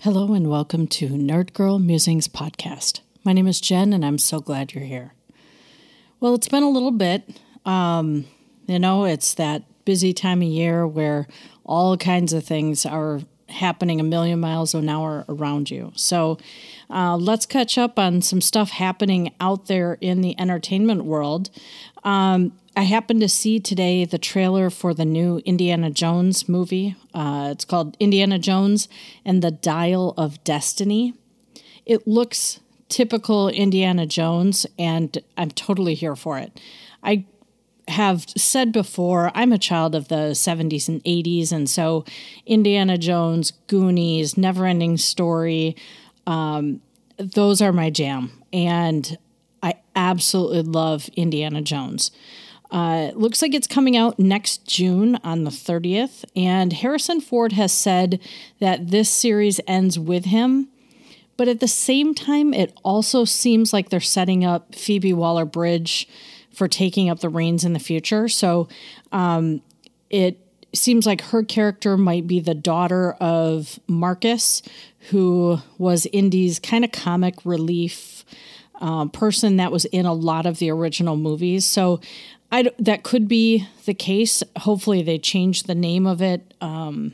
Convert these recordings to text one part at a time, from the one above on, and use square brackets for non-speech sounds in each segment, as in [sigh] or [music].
Hello and welcome to Nerd Girl Musings podcast. My name is Jen and I'm so glad you're here. Well, it's been a little bit. Um, you know, it's that busy time of year where all kinds of things are happening a million miles an hour around you. So uh, let's catch up on some stuff happening out there in the entertainment world. Um, I happened to see today the trailer for the new Indiana Jones movie. Uh, it's called Indiana Jones and the Dial of Destiny. It looks typical Indiana Jones, and I'm totally here for it. I have said before, I'm a child of the 70s and 80s, and so Indiana Jones, Goonies, Neverending Story, um, those are my jam. And I absolutely love Indiana Jones. Uh, looks like it's coming out next June on the 30th. And Harrison Ford has said that this series ends with him. But at the same time, it also seems like they're setting up Phoebe Waller Bridge for taking up the reins in the future. So um, it seems like her character might be the daughter of Marcus, who was Indy's kind of comic relief uh, person that was in a lot of the original movies. So I, that could be the case. Hopefully, they change the name of it. Um,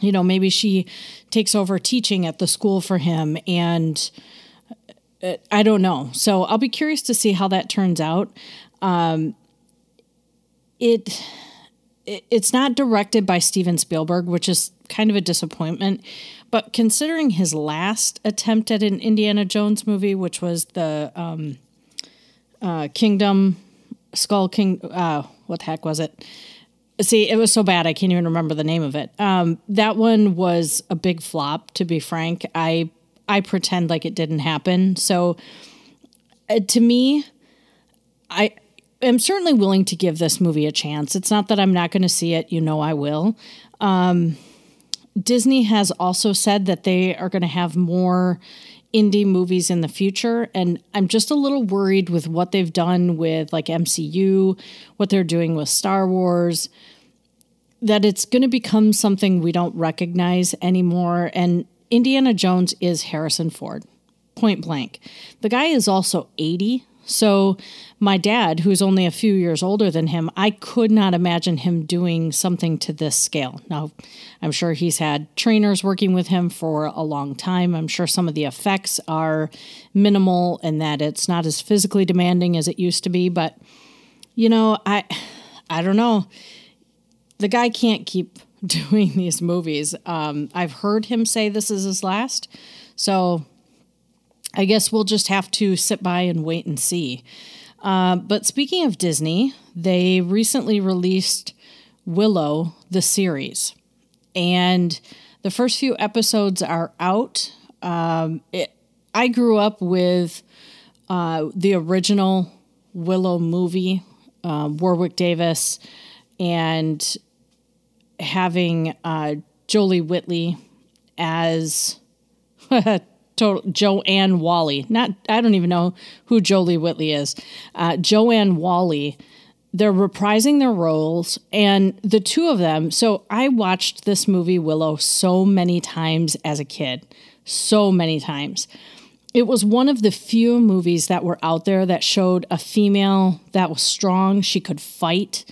you know, maybe she takes over teaching at the school for him, and I don't know. So I'll be curious to see how that turns out. Um, it, it it's not directed by Steven Spielberg, which is kind of a disappointment. But considering his last attempt at an Indiana Jones movie, which was the um, uh, Kingdom Skull King. Uh, what the heck was it? See, it was so bad I can't even remember the name of it. Um, that one was a big flop. To be frank, I I pretend like it didn't happen. So, uh, to me, I am certainly willing to give this movie a chance. It's not that I'm not going to see it. You know, I will. Um, Disney has also said that they are going to have more indie movies in the future. And I'm just a little worried with what they've done with like MCU, what they're doing with Star Wars, that it's going to become something we don't recognize anymore. And Indiana Jones is Harrison Ford, point blank. The guy is also 80. So, my dad, who's only a few years older than him, I could not imagine him doing something to this scale. Now, I'm sure he's had trainers working with him for a long time. I'm sure some of the effects are minimal and that it's not as physically demanding as it used to be, but you know, I I don't know. The guy can't keep [laughs] doing these movies. Um, I've heard him say this is his last. So, I guess we'll just have to sit by and wait and see. Uh, but speaking of Disney, they recently released Willow, the series. And the first few episodes are out. Um, it, I grew up with uh, the original Willow movie, uh, Warwick Davis, and having uh, Jolie Whitley as [laughs] Joanne Whalley. Not I don't even know who Jolie Whitley is. Uh, Joanne Whalley. They're reprising their roles, and the two of them. So I watched this movie Willow so many times as a kid, so many times. It was one of the few movies that were out there that showed a female that was strong. She could fight.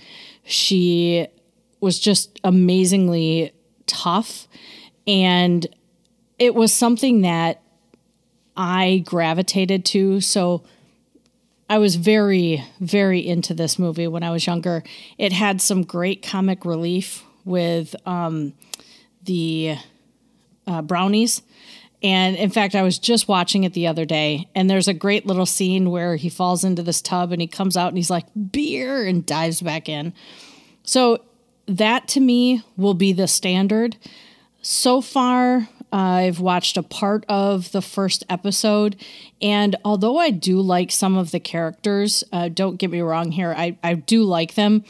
She was just amazingly tough. And it was something that I gravitated to. So I was very, very into this movie when I was younger. It had some great comic relief with um, the uh, brownies. And in fact, I was just watching it the other day, and there's a great little scene where he falls into this tub and he comes out and he's like, beer, and dives back in. So that to me will be the standard. So far, I've watched a part of the first episode, and although I do like some of the characters, uh, don't get me wrong here, I, I do like them.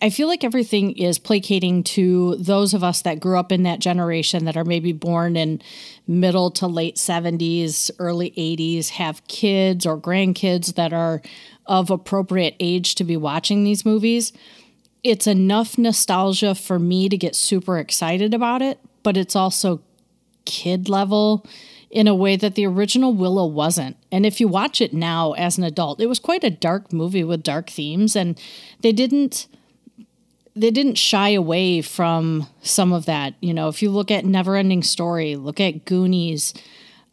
I feel like everything is placating to those of us that grew up in that generation that are maybe born in middle to late 70s, early 80s, have kids or grandkids that are of appropriate age to be watching these movies. It's enough nostalgia for me to get super excited about it, but it's also kid level in a way that the original Willow wasn't. And if you watch it now as an adult, it was quite a dark movie with dark themes and they didn't they didn't shy away from some of that. You know, if you look at Neverending Story, look at Goonies,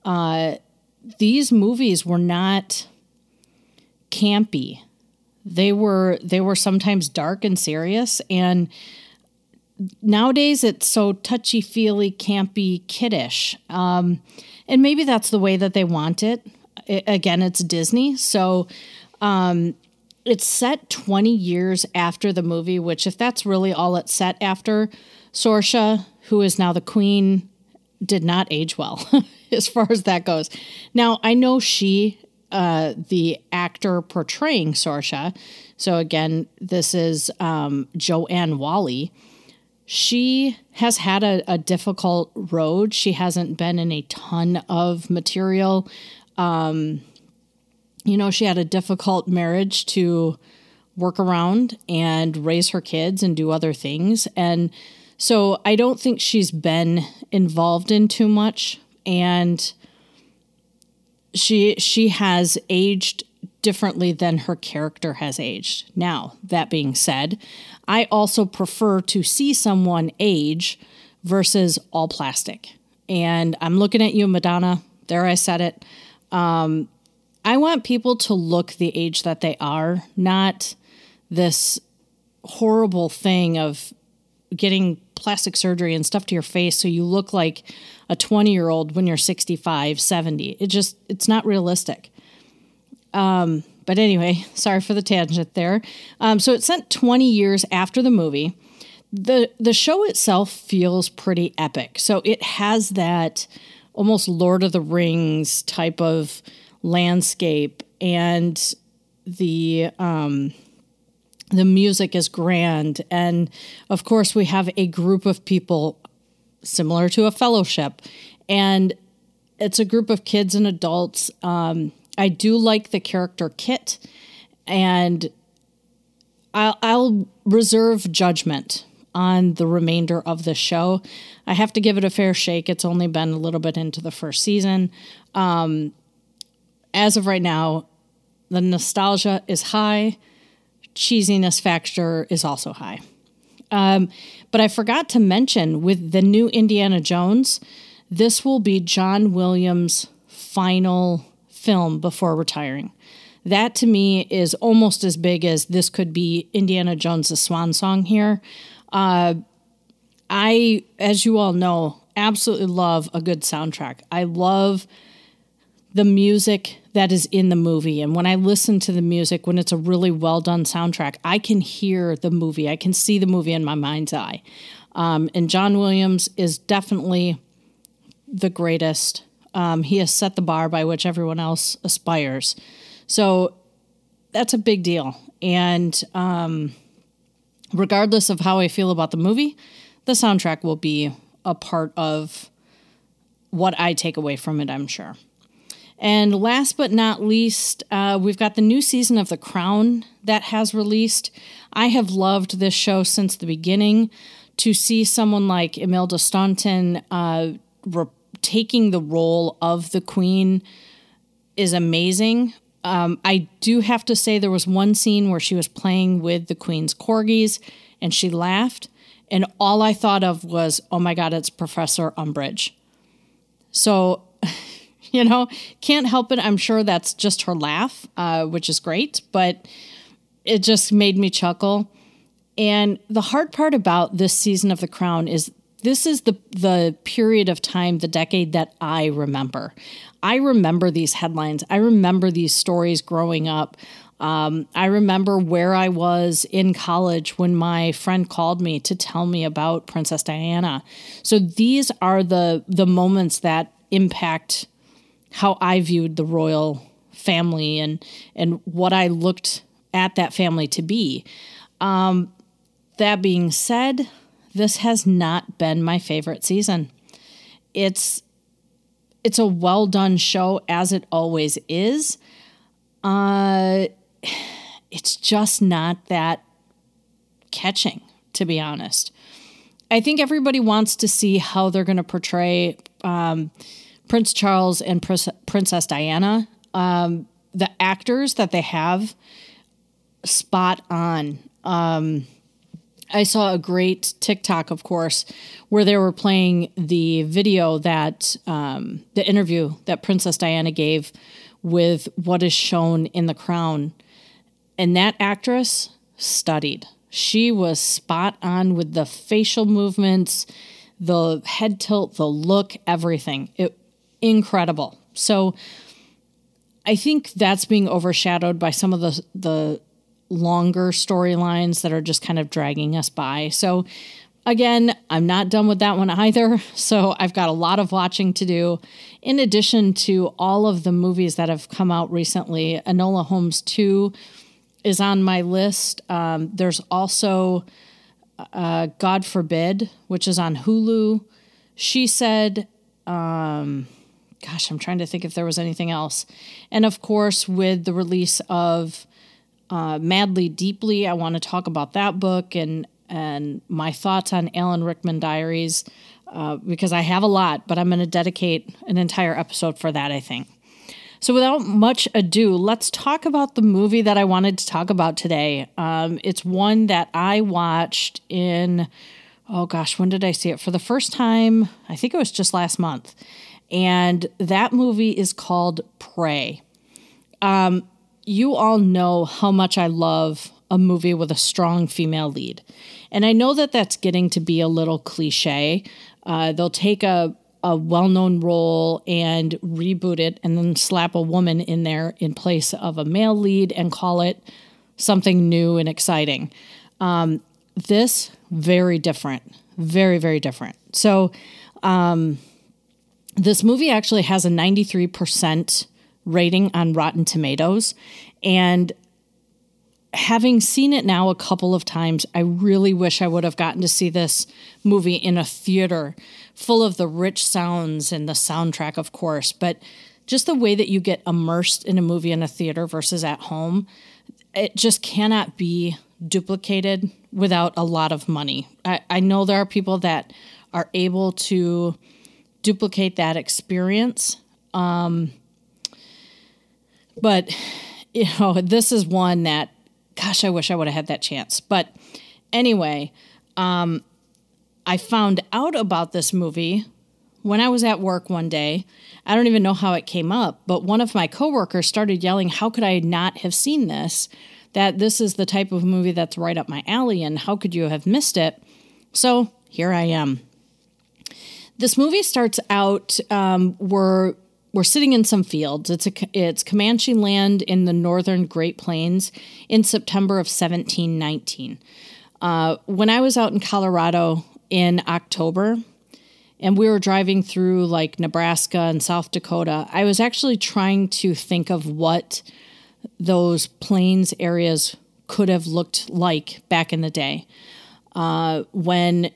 uh, these movies were not campy. They were they were sometimes dark and serious and nowadays it's so touchy feely, campy, kiddish. Um, and maybe that's the way that they want it. it again, it's Disney, so um, it's set 20 years after the movie. Which, if that's really all it's set after, Sorsha, who is now the queen, did not age well [laughs] as far as that goes. Now I know she. Uh, the actor portraying Sorsha. So again, this is um, Joanne Whalley she has had a, a, difficult road. She hasn't been in a ton of material. Um, you know, she had a difficult marriage to work around and raise her kids and do other things. And so I don't think she's been involved in too much. And she she has aged differently than her character has aged. Now, that being said, I also prefer to see someone age versus all plastic. And I'm looking at you, Madonna. There, I said it. Um, I want people to look the age that they are, not this horrible thing of getting plastic surgery and stuff to your face so you look like a 20 year old when you're 65, 70. It just, it's not realistic. Um, but anyway, [laughs] sorry for the tangent there. Um, so it's set 20 years after the movie. The the show itself feels pretty epic. So it has that almost Lord of the Rings type of landscape and the um, the music is grand and of course we have a group of people similar to a fellowship and it's a group of kids and adults um, I do like the character Kit, and I'll, I'll reserve judgment on the remainder of the show. I have to give it a fair shake. It's only been a little bit into the first season. Um, as of right now, the nostalgia is high, cheesiness factor is also high. Um, but I forgot to mention with the new Indiana Jones, this will be John Williams' final film before retiring. That to me is almost as big as this could be Indiana Jones' swan song here. Uh, I, as you all know, absolutely love a good soundtrack. I love the music that is in the movie. And when I listen to the music, when it's a really well done soundtrack, I can hear the movie. I can see the movie in my mind's eye. Um, and John Williams is definitely the greatest um, he has set the bar by which everyone else aspires. So that's a big deal. And um, regardless of how I feel about the movie, the soundtrack will be a part of what I take away from it, I'm sure. And last but not least, uh, we've got the new season of The Crown that has released. I have loved this show since the beginning. To see someone like Imelda Staunton uh, re- taking the role of the queen is amazing. Um, I do have to say there was one scene where she was playing with the queen's corgis and she laughed, and all I thought of was, "Oh my God, it's Professor Umbridge." So, [laughs] you know, can't help it. I'm sure that's just her laugh, uh, which is great, but it just made me chuckle. And the hard part about this season of The Crown is this is the the period of time, the decade that I remember. I remember these headlines. I remember these stories growing up. Um, I remember where I was in college when my friend called me to tell me about Princess Diana. So these are the the moments that impact how I viewed the royal family and and what I looked at that family to be. Um, that being said, this has not been my favorite season. It's it's a well done show as it always is. Uh, it's just not that catching, to be honest. I think everybody wants to see how they're going to portray um, Prince Charles and Princess Diana. Um, the actors that they have, spot on. Um, I saw a great TikTok, of course, where they were playing the video that um, the interview that Princess Diana gave with what is shown in The Crown. And that actress studied. She was spot on with the facial movements, the head tilt, the look, everything. It incredible. So I think that's being overshadowed by some of the the longer storylines that are just kind of dragging us by. So again, I'm not done with that one either. [laughs] So I've got a lot of watching to do. In addition to all of the movies that have come out recently, Enola Holmes 2 is on my list. Um, there's also uh, God Forbid, which is on Hulu. She said, um, gosh, I'm trying to think if there was anything else. And of course, with the release of uh, Madly Deeply, I want to talk about that book and and my thoughts on Alan Rickman Diaries uh, because I have a lot, but I'm going to dedicate an entire episode for that. I think. So, without much ado, let's talk about the movie that I wanted to talk about today. Um, it's one that I watched in, oh gosh, when did I see it? For the first time, I think it was just last month. And that movie is called Prey. Um, you all know how much I love a movie with a strong female lead. And I know that that's getting to be a little cliche. Uh, they'll take a, a well known role and reboot it and then slap a woman in there in place of a male lead and call it something new and exciting. Um, this, very different. Very, very different. So, um, this movie actually has a 93% rating on Rotten Tomatoes. And having seen it now a couple of times, I really wish I would have gotten to see this movie in a theater full of the rich sounds and the soundtrack, of course. But just the way that you get immersed in a movie in a theater versus at home, it just cannot be duplicated without a lot of money. I, I know there are people that are able to duplicate that experience. Um, but, you know, this is one that, gosh, I wish I would have had that chance. But anyway, um, I found out about this movie when I was at work one day. I don't even know how it came up, but one of my coworkers started yelling, How could I not have seen this? That this is the type of movie that's right up my alley, and how could you have missed it? So here I am. This movie starts out um, we're we're sitting in some fields. It's a it's Comanche land in the northern Great Plains in September of 1719. Uh, when I was out in Colorado in October, and we were driving through like Nebraska and South Dakota, I was actually trying to think of what those plains areas could have looked like back in the day. Uh, when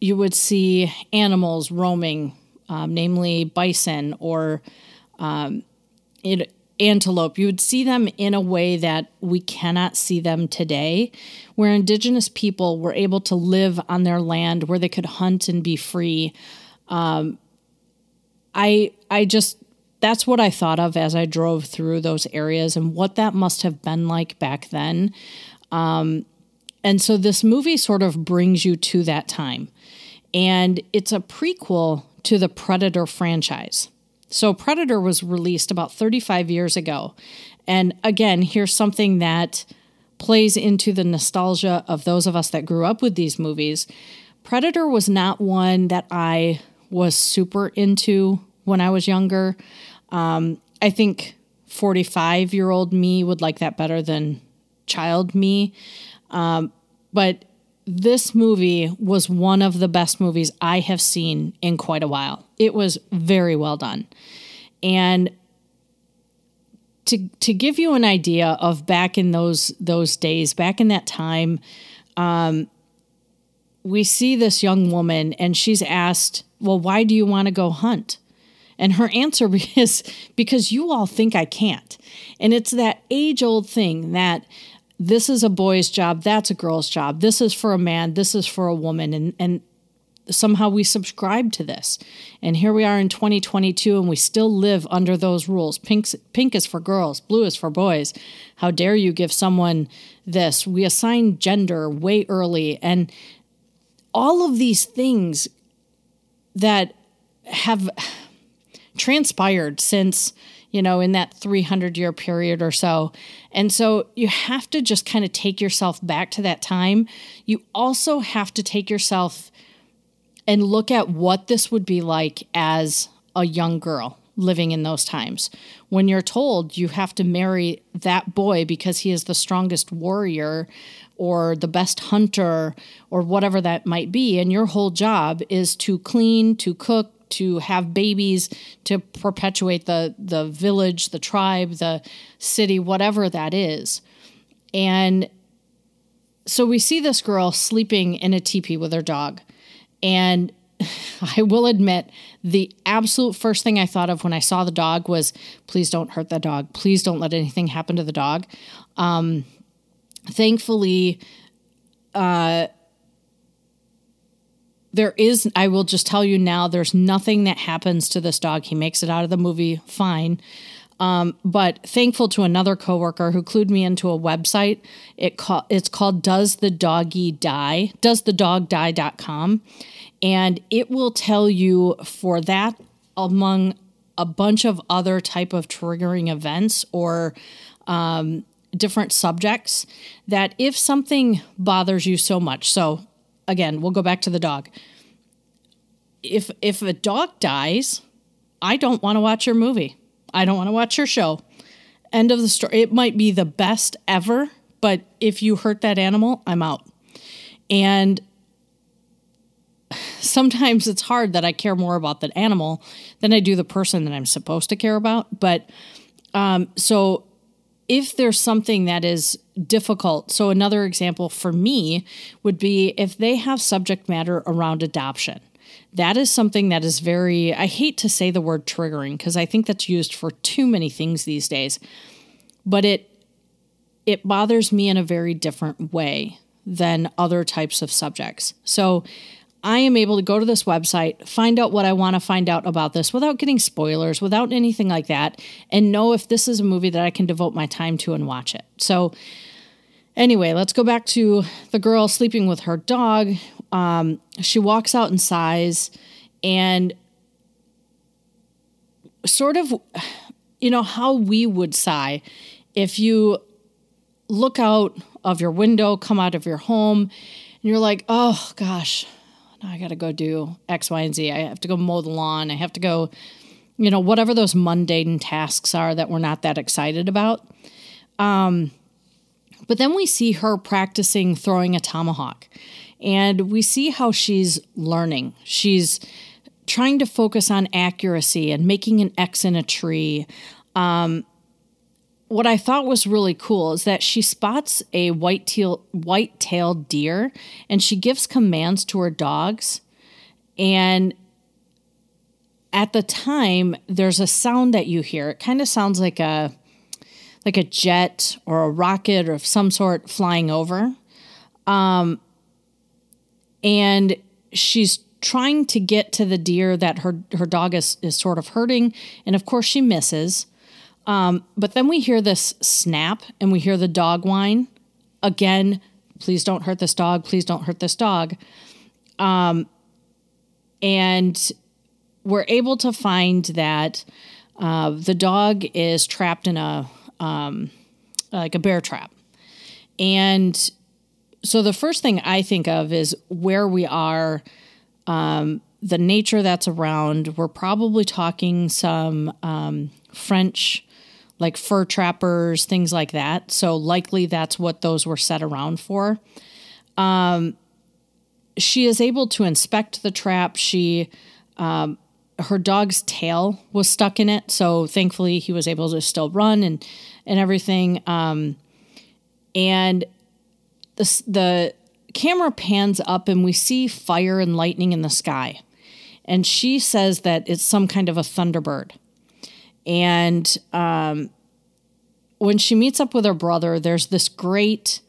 you would see animals roaming, um, namely bison or um, it, antelope. You would see them in a way that we cannot see them today, where indigenous people were able to live on their land, where they could hunt and be free. Um, I I just that's what I thought of as I drove through those areas and what that must have been like back then. Um, and so this movie sort of brings you to that time. And it's a prequel to the Predator franchise. So, Predator was released about 35 years ago. And again, here's something that plays into the nostalgia of those of us that grew up with these movies. Predator was not one that I was super into when I was younger. Um, I think 45 year old me would like that better than child me. Um, but this movie was one of the best movies I have seen in quite a while. It was very well done. And to to give you an idea of back in those those days, back in that time, um, we see this young woman and she's asked, "Well, why do you want to go hunt?" And her answer [laughs] is because you all think I can't. And it's that age old thing that this is a boy's job, that's a girl's job. This is for a man, this is for a woman. And, and somehow we subscribe to this. And here we are in 2022 and we still live under those rules. Pink's, pink is for girls, blue is for boys. How dare you give someone this? We assign gender way early. And all of these things that have transpired since you know, in that 300 year period or so. And so you have to just kind of take yourself back to that time. You also have to take yourself and look at what this would be like as a young girl living in those times. When you're told you have to marry that boy because he is the strongest warrior or the best hunter or whatever that might be, and your whole job is to clean, to cook, to have babies, to perpetuate the the village, the tribe, the city, whatever that is. And so we see this girl sleeping in a teepee with her dog. And [laughs] I will admit, the absolute first thing I thought of when I saw the dog was, please don't hurt the dog. Please don't let anything happen to the dog. Um, thankfully, uh, there is i will just tell you now there's nothing that happens to this dog. He makes it out of the movie fine. Um, but thankful to another coworker who clued me into a website. It call, it's called does the doggy die? Does the dog die.com and it will tell you for that among a bunch of other type of triggering events or um, different subjects that if something bothers you so much so again, we'll go back to the dog. If if a dog dies, I don't want to watch your movie. I don't want to watch your show. End of the story. It might be the best ever, but if you hurt that animal, I'm out. And [laughs] sometimes it's hard that I care more about the animal than I do the person that I'm supposed to care about. But um, so if there's something that is difficult, so another example for me would be if they have subject matter around adoption. That is something that is very, I hate to say the word triggering because I think that's used for too many things these days, but it it bothers me in a very different way than other types of subjects. So I am able to go to this website, find out what I want to find out about this without getting spoilers, without anything like that, and know if this is a movie that I can devote my time to and watch it. So, anyway, let's go back to the girl sleeping with her dog. Um, she walks out and sighs, and sort of, you know, how we would sigh if you look out of your window, come out of your home, and you're like, oh gosh, I got to go do X, Y, and Z. I have to go mow the lawn. I have to go, you know, whatever those mundane tasks are that we're not that excited about. Um, but then we see her practicing throwing a tomahawk, and we see how she's learning. She's trying to focus on accuracy and making an X in a tree. Um, what I thought was really cool is that she spots a white tail white-tailed deer and she gives commands to her dogs. And at the time there's a sound that you hear. It kind of sounds like a like a jet or a rocket or some sort flying over. Um, and she's trying to get to the deer that her her dog is is sort of hurting and of course she misses um, but then we hear this snap and we hear the dog whine. Again, please don't hurt this dog. Please don't hurt this dog. Um, and we're able to find that uh, the dog is trapped in a um, like a bear trap. And so the first thing I think of is where we are, um, the nature that's around. We're probably talking some um, French like fur trappers, things like that. So likely that's what those were set around for. Um, she is able to inspect the trap. She, um, her dog's tail was stuck in it, so thankfully he was able to still run and and everything. Um, and the the camera pans up and we see fire and lightning in the sky, and she says that it's some kind of a thunderbird. And um, when she meets up with her brother, there's this great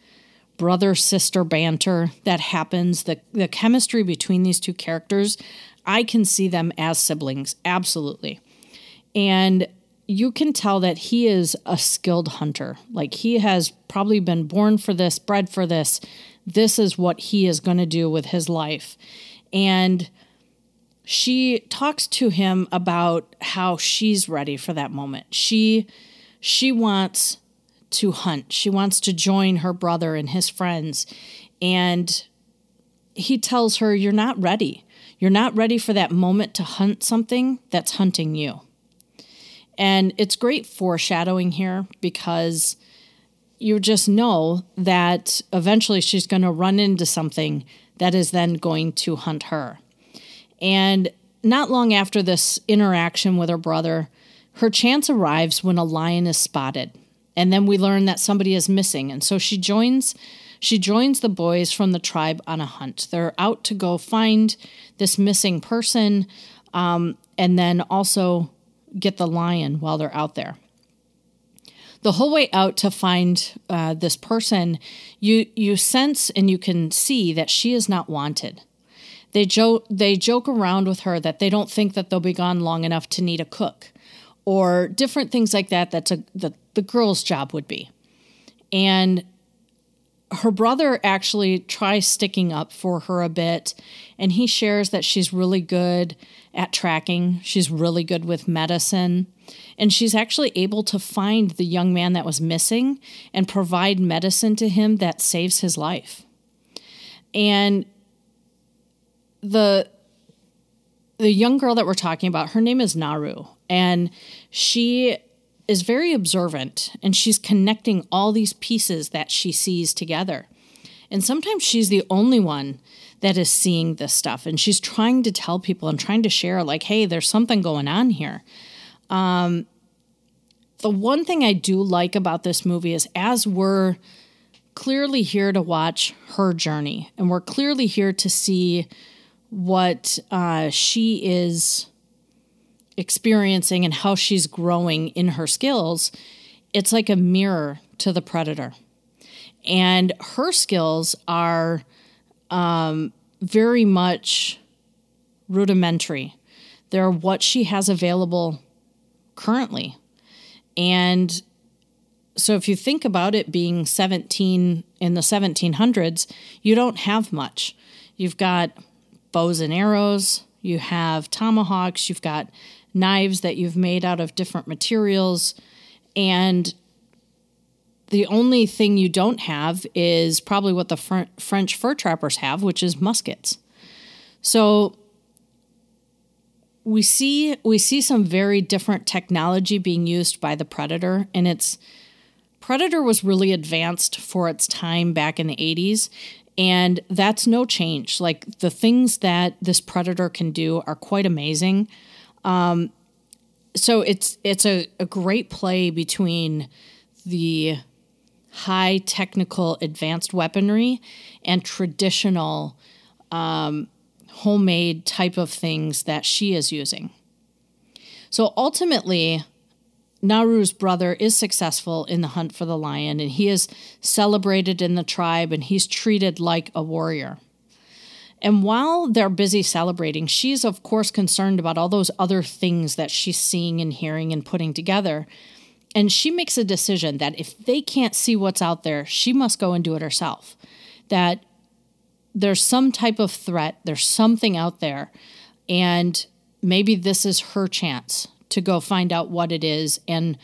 brother sister banter that happens, the, the chemistry between these two characters, I can see them as siblings, absolutely. And you can tell that he is a skilled hunter. Like he has probably been born for this, bred for this. This is what he is going to do with his life. And she talks to him about how she's ready for that moment. She she wants to hunt. She wants to join her brother and his friends. And he tells her, You're not ready. You're not ready for that moment to hunt something that's hunting you. And it's great foreshadowing here because you just know that eventually she's going to run into something that is then going to hunt her. And not long after this interaction with her brother, her chance arrives when a lion is spotted. And then we learn that somebody is missing. And so she joins she joins the boys from the tribe on a hunt. They're out to go find this missing person um, and then also get the lion while they're out there. The whole way out to find uh, this person, you you sense and you can see that she is not wanted. They joke they joke around with her that they don't think that they'll be gone long enough to need a cook or different things like that that's a the, the girl's job would be. And her brother actually tries sticking up for her a bit and he shares that she's really good at tracking. She's really good with medicine and she's actually able to find the young man that was missing and provide medicine to him that saves his life. And the the young girl that we're talking about her name is naru and she is very observant and she's connecting all these pieces that she sees together. And sometimes she's the only one that is seeing this stuff and she's trying to tell people and trying to share, like, hey, there's something going on here. Um, the one thing I do like about this movie is as we're clearly here to watch her journey and we're clearly here to see what uh, she is experiencing and how she's growing in her skills, it's like a mirror to the predator. And her skills are um, very much rudimentary. They're what she has available currently. And so if you think about it being 17 in the 1700s, you don't have much. You've got bows and arrows, you have tomahawks, you've got knives that you've made out of different materials. And the only thing you don't have is probably what the Fr- French fur trappers have, which is muskets. So we see we see some very different technology being used by the predator and it's predator was really advanced for its time back in the 80s and that's no change like the things that this predator can do are quite amazing um, so it's it's a, a great play between the high technical advanced weaponry and traditional um, homemade type of things that she is using. So ultimately, Naru's brother is successful in the hunt for the lion, and he is celebrated in the tribe and he's treated like a warrior. And while they're busy celebrating, she's of course concerned about all those other things that she's seeing and hearing and putting together. And she makes a decision that if they can't see what's out there, she must go and do it herself. That there's some type of threat, there's something out there, and maybe this is her chance to go find out what it is and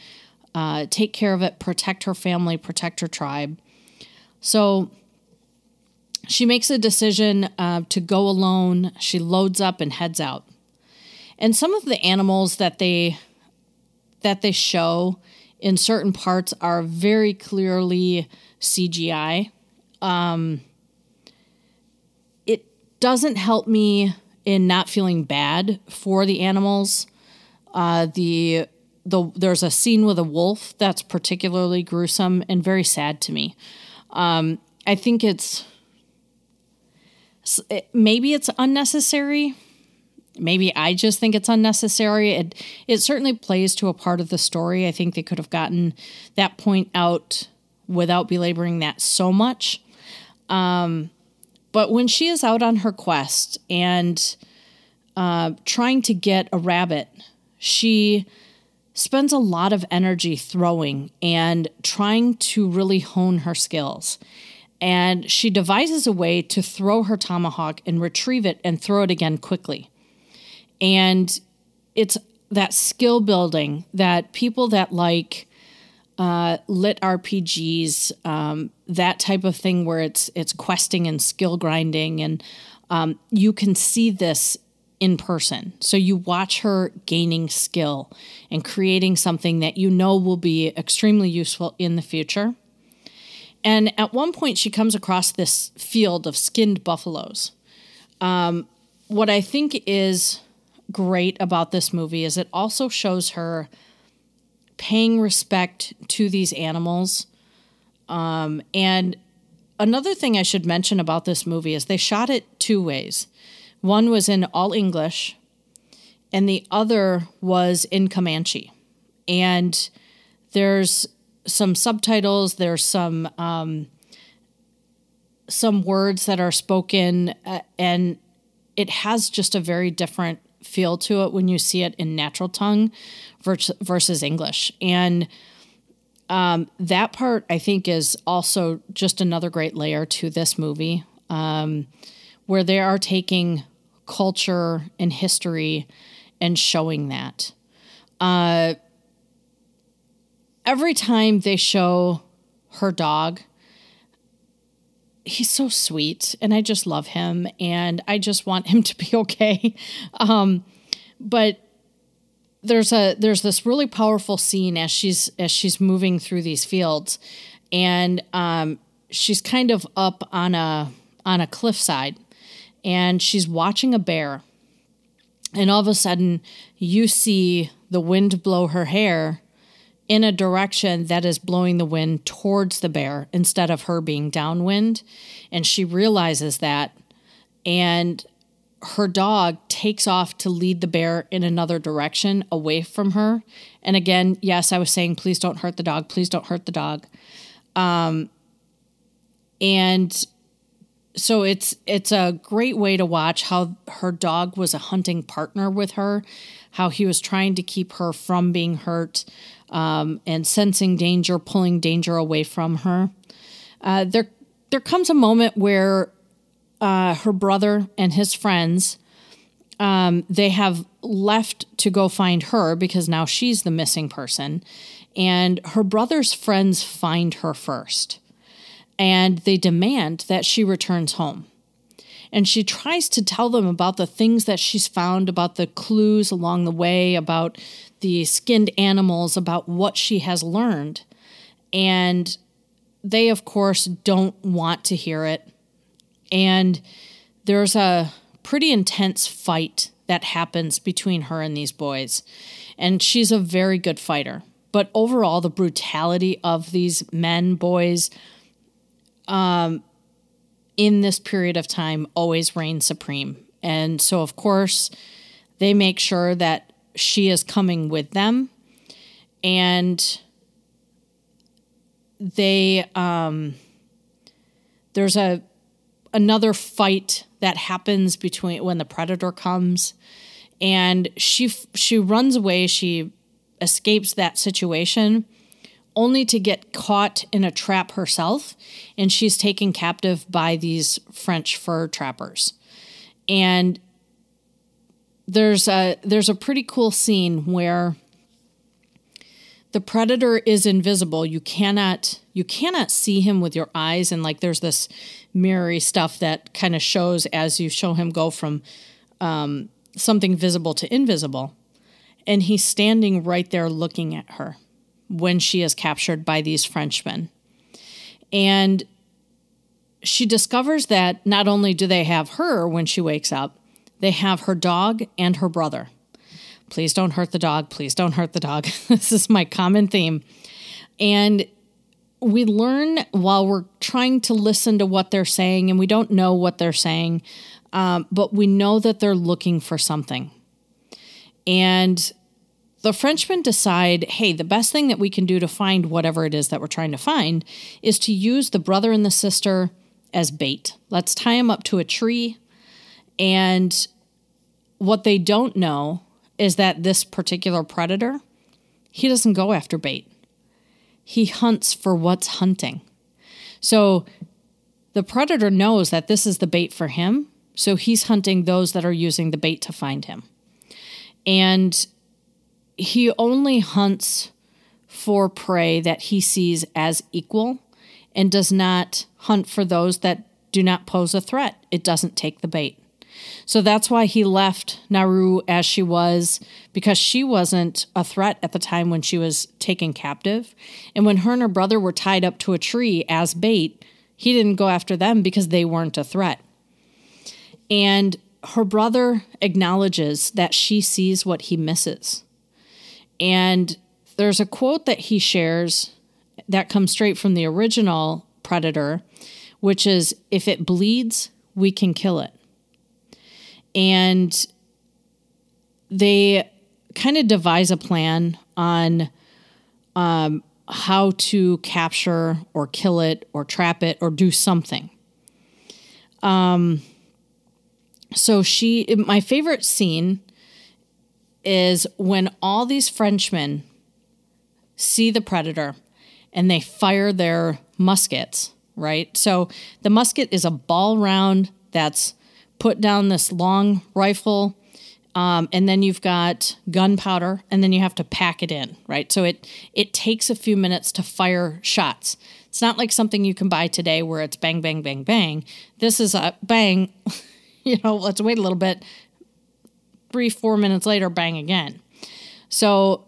uh, take care of it, protect her family, protect her tribe. So she makes a decision uh, to go alone. She loads up and heads out. And some of the animals that they that they show in certain parts are very clearly CGI. Um, it doesn't help me in not feeling bad for the animals. Uh, the the there's a scene with a wolf that's particularly gruesome and very sad to me. Um, I think it's maybe it's unnecessary. Maybe I just think it's unnecessary. It it certainly plays to a part of the story. I think they could have gotten that point out without belaboring that so much. Um, but when she is out on her quest and uh, trying to get a rabbit, she spends a lot of energy throwing and trying to really hone her skills. And she devises a way to throw her tomahawk and retrieve it and throw it again quickly. And it's that skill building that people that like uh, lit RPGs, um, that type of thing where it's it's questing and skill grinding, and um, you can see this in person. So you watch her gaining skill and creating something that you know will be extremely useful in the future. And at one point, she comes across this field of skinned buffaloes. Um, what I think is great about this movie is it also shows her paying respect to these animals. Um, and another thing I should mention about this movie is they shot it two ways. One was in all English, and the other was in Comanche. And there's some subtitles, there's some um, some words that are spoken, uh, and it has just a very different feel to it when you see it in natural tongue versus English. And um, that part, I think, is also just another great layer to this movie, um, where they are taking culture and history and showing that. Uh, every time they show her dog, he's so sweet and I just love him and I just want him [laughs] to be okay. Um, but there's a there's this really powerful scene as she's as she's moving through these fields and um, she's kind of up on a on a cliffside and she's watching a bear and all of a sudden you see the wind blow her hair in a direction that is blowing the wind towards the bear instead of her being downwind. And she realizes that. And her dog takes off to lead the bear in another direction away from her. And again, yes, I was saying, please don't hurt the dog. Please don't hurt the dog. Um, and so it's it's a great way to watch how her dog was a hunting partner with her, how he was trying to keep her from being hurt, um, and sensing danger, pulling danger away from her. Uh, there, there comes a moment where uh, her brother and his friends um, they have left to go find her because now she's the missing person, and her brother's friends find her first, and they demand that she returns home. And she tries to tell them about the things that she's found, about the clues along the way, about the skinned animals about what she has learned. And they, of course, don't want to hear it. And there's a pretty intense fight that happens between her and these boys. And she's a very good fighter. But overall, the brutality of these men, boys, um, in this period of time always reigns supreme. And so, of course, they make sure that she is coming with them. And they um there's a another fight that happens between when the predator comes. And she she runs away. She escapes that situation only to get caught in a trap herself and she's taken captive by these french fur trappers. And there's a there's a pretty cool scene where the predator is invisible. You cannot you cannot see him with your eyes, and like there's this mirrory stuff that kind of shows as you show him go from um, something visible to invisible, and he's standing right there looking at her when she is captured by these Frenchmen, and she discovers that not only do they have her when she wakes up, they have her dog and her brother. Please don't hurt the dog. Please don't hurt the dog. [laughs] this is my common theme. And we learn while we're trying to listen to what they're saying, and we don't know what they're saying, um, but we know that they're looking for something. And the Frenchmen decide hey, the best thing that we can do to find whatever it is that we're trying to find is to use the brother and the sister as bait. Let's tie him up to a tree. And what they don't know is that this particular predator, he doesn't go after bait. He hunts for what's hunting. So the predator knows that this is the bait for him, so he's hunting those that are using the bait to find him. And he only hunts for prey that he sees as equal and does not hunt for those that do not pose a threat. It doesn't take the bait. So that's why he left Naru as she was, because she wasn't a threat at the time when she was taken captive. And when her and her brother were tied up to a tree as bait, he didn't go after them because they weren't a threat. And her brother acknowledges that she sees what he misses. And there's a quote that he shares that comes straight from the original Predator, which is if it bleeds, we can kill it. And they kind of devise a plan on um, how to capture or kill it or trap it or do something. Um, so she, my favorite scene is when all these Frenchmen see the predator and they fire their muskets, right? So the musket is a ball round that's put down this long rifle. Um, and then you've got gunpowder, and then you have to pack it in, right? So it it takes a few minutes to fire shots. It's not like something you can buy today where it's bang, bang, bang, bang. This is a bang. [laughs] you know, let's wait a little bit. Three, four minutes later, bang again. So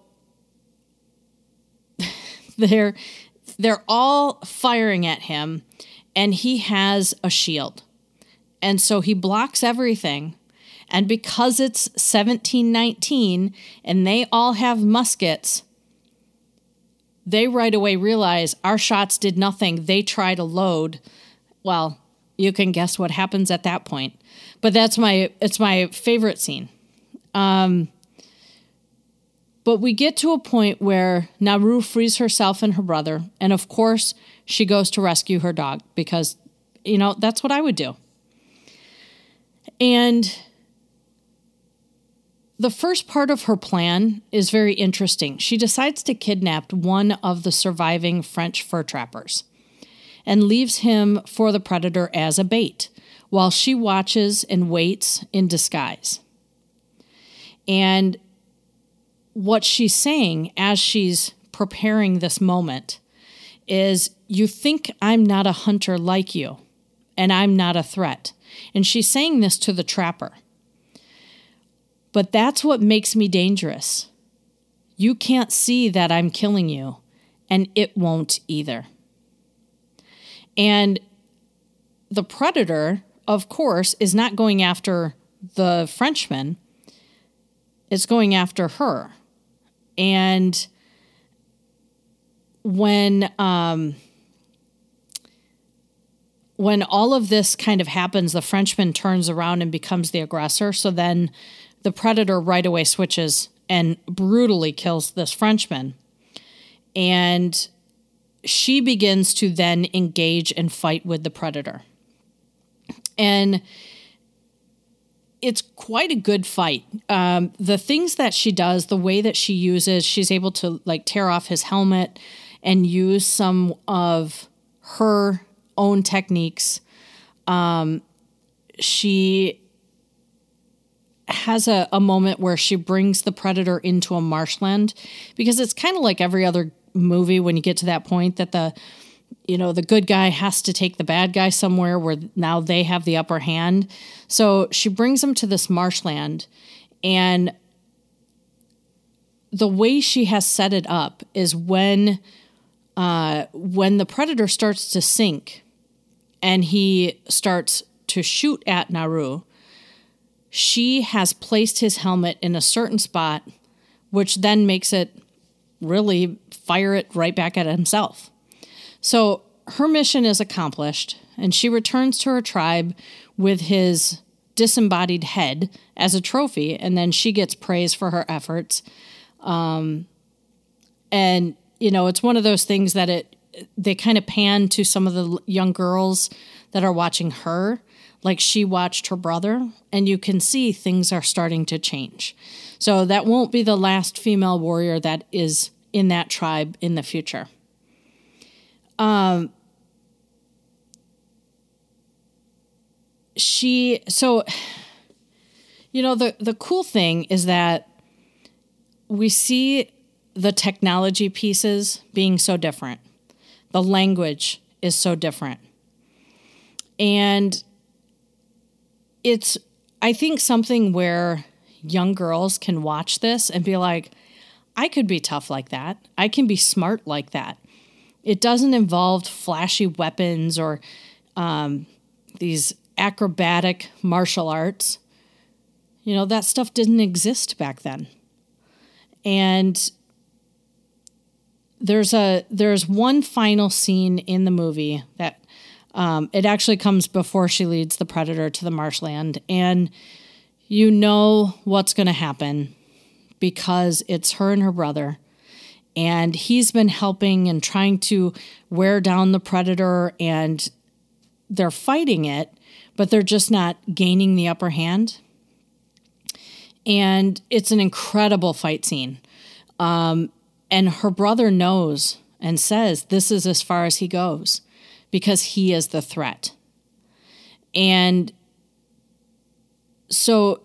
[laughs] they're they're all firing at him and he has a shield. And so he blocks everything. And because it's 1719 and they all have muskets, they right away realize our shots did nothing. They try to load. Well, you can guess what happens at that point. But that's my it's my favorite scene. Um, but we get to a point where Naru frees herself and her brother, and of course, she goes to rescue her dog because, you know, that's what I would do. And the first part of her plan is very interesting. She decides to kidnap one of the surviving French fur trappers and leaves him for the predator as a bait while she watches and waits in disguise. And what she's saying as she's preparing this moment is You think I'm not a hunter like you, and I'm not a threat. And she's saying this to the trapper. But that's what makes me dangerous. You can't see that I'm killing you, and it won't either. And the predator, of course, is not going after the Frenchman, it's going after her. And when um, when all of this kind of happens, the Frenchman turns around and becomes the aggressor. So then the predator right away switches and brutally kills this Frenchman. And she begins to then engage and fight with the predator. And it's quite a good fight. Um, the things that she does, the way that she uses, she's able to like tear off his helmet and use some of her own techniques. Um, she has a, a moment where she brings the predator into a marshland because it's kind of like every other movie when you get to that point that the you know the good guy has to take the bad guy somewhere where now they have the upper hand so she brings him to this marshland and the way she has set it up is when uh, when the predator starts to sink and he starts to shoot at Naru, she has placed his helmet in a certain spot, which then makes it really fire it right back at himself. So her mission is accomplished, and she returns to her tribe with his disembodied head as a trophy, and then she gets praise for her efforts. Um, and you know, it's one of those things that it they kind of pan to some of the young girls that are watching her like she watched her brother, and you can see things are starting to change. So that won't be the last female warrior that is in that tribe in the future. Um, she so you know the the cool thing is that we see the technology pieces being so different. The language is so different. And it's I think something where young girls can watch this and be like, I could be tough like that. I can be smart like that. It doesn't involve flashy weapons or um, these acrobatic martial arts. You know, that stuff didn't exist back then. And there's a there's one final scene in the movie that um, it actually comes before she leads the predator to the marshland, and you know what's going to happen because it's her and her brother, and he's been helping and trying to wear down the predator, and they're fighting it, but they're just not gaining the upper hand. And it's an incredible fight scene. Um, and her brother knows and says, This is as far as he goes because he is the threat. And so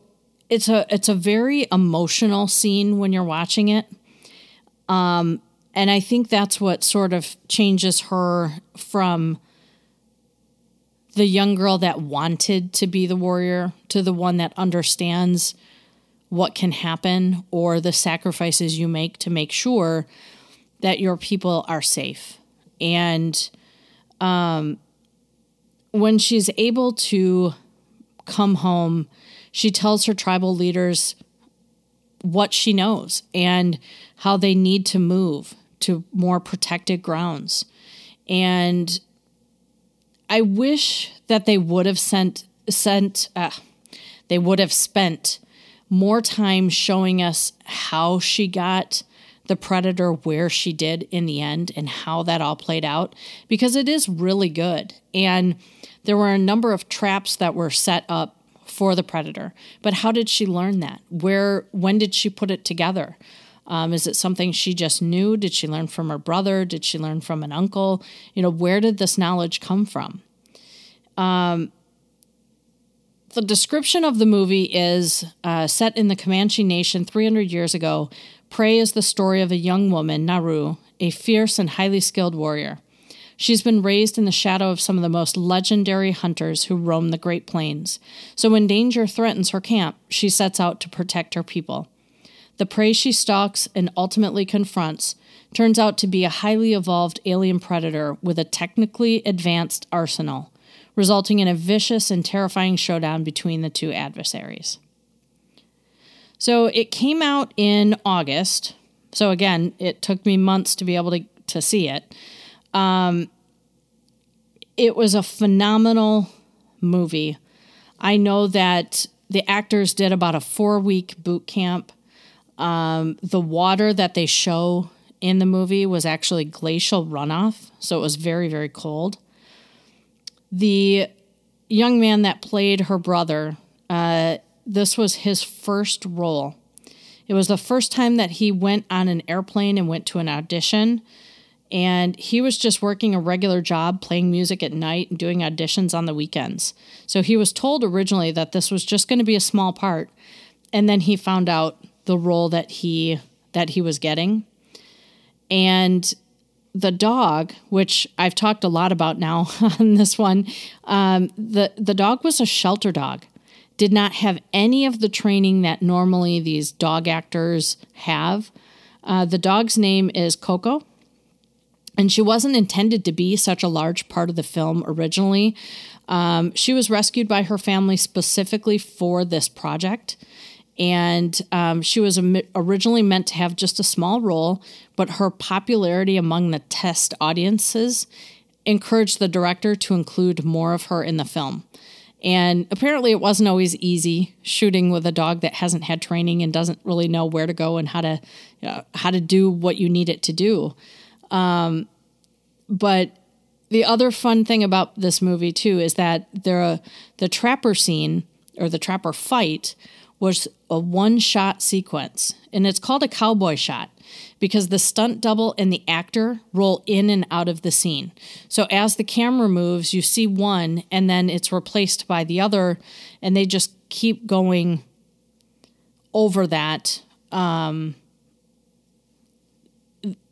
it's a it's a very emotional scene when you're watching it. Um, and I think that's what sort of changes her from the young girl that wanted to be the warrior to the one that understands what can happen or the sacrifices you make to make sure that your people are safe. And um, when she's able to come home, she tells her tribal leaders what she knows and how they need to move to more protected grounds. And I wish that they would have sent sent uh, they would have spent more time showing us how she got the predator where she did in the end and how that all played out because it is really good. And there were a number of traps that were set up for the predator. But how did she learn that? Where when did she put it together? Um, is it something she just knew? Did she learn from her brother? Did she learn from an uncle? You know, where did this knowledge come from? Um, the description of the movie is uh, set in the Comanche Nation 300 years ago. Prey is the story of a young woman, Naru, a fierce and highly skilled warrior. She's been raised in the shadow of some of the most legendary hunters who roam the Great Plains. So when danger threatens her camp, she sets out to protect her people. The prey she stalks and ultimately confronts turns out to be a highly evolved alien predator with a technically advanced arsenal resulting in a vicious and terrifying showdown between the two adversaries. So it came out in August. So again, it took me months to be able to, to see it. Um, it was a phenomenal movie. I know that the actors did about a four week boot camp. Um, the water that they show in the movie was actually glacial runoff, so it was very, very cold the young man that played her brother, uh, this was his first role. It was the first time that he went on an airplane and went to an audition. And he was just working a regular job, playing music at night and doing auditions on the weekends. So he was told originally that this was just going to be a small part. And then he found out the role that he that he was getting. And the dog, which I've talked a lot about now [laughs] on this one, um, the the dog was a shelter dog. Did not have any of the training that normally these dog actors have. Uh, the dog's name is Coco, and she wasn't intended to be such a large part of the film originally. Um, she was rescued by her family specifically for this project and um, she was originally meant to have just a small role, but her popularity among the test audiences encouraged the director to include more of her in the film. And apparently, it wasn't always easy shooting with a dog that hasn't had training and doesn't really know where to go and how to you know, how to do what you need it to do. Um, but the other fun thing about this movie too is that the the trapper scene or the trapper fight was a one shot sequence and it's called a cowboy shot because the stunt double and the actor roll in and out of the scene. So as the camera moves, you see one and then it's replaced by the other and they just keep going over that um,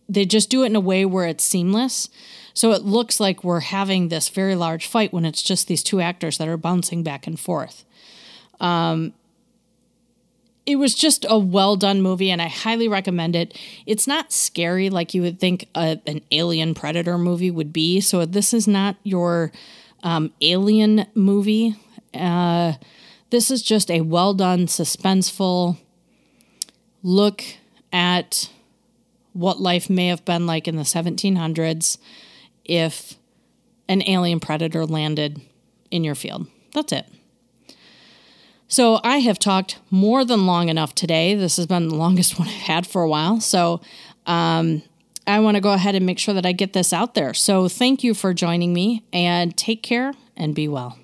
they just do it in a way where it's seamless. So it looks like we're having this very large fight when it's just these two actors that are bouncing back and forth. Um, it was just a well done movie, and I highly recommend it. It's not scary like you would think a, an alien predator movie would be. So this is not your um, alien movie. Uh, this is just a well done, suspenseful look at what life may have been like in the 1700s if an alien predator landed in your field. That's it. So I have talked more than long enough today. This has been the longest [laughs] one I've had for a while. So um, I want to go ahead and make sure that I get this out there. So thank you for joining me and take care and be well.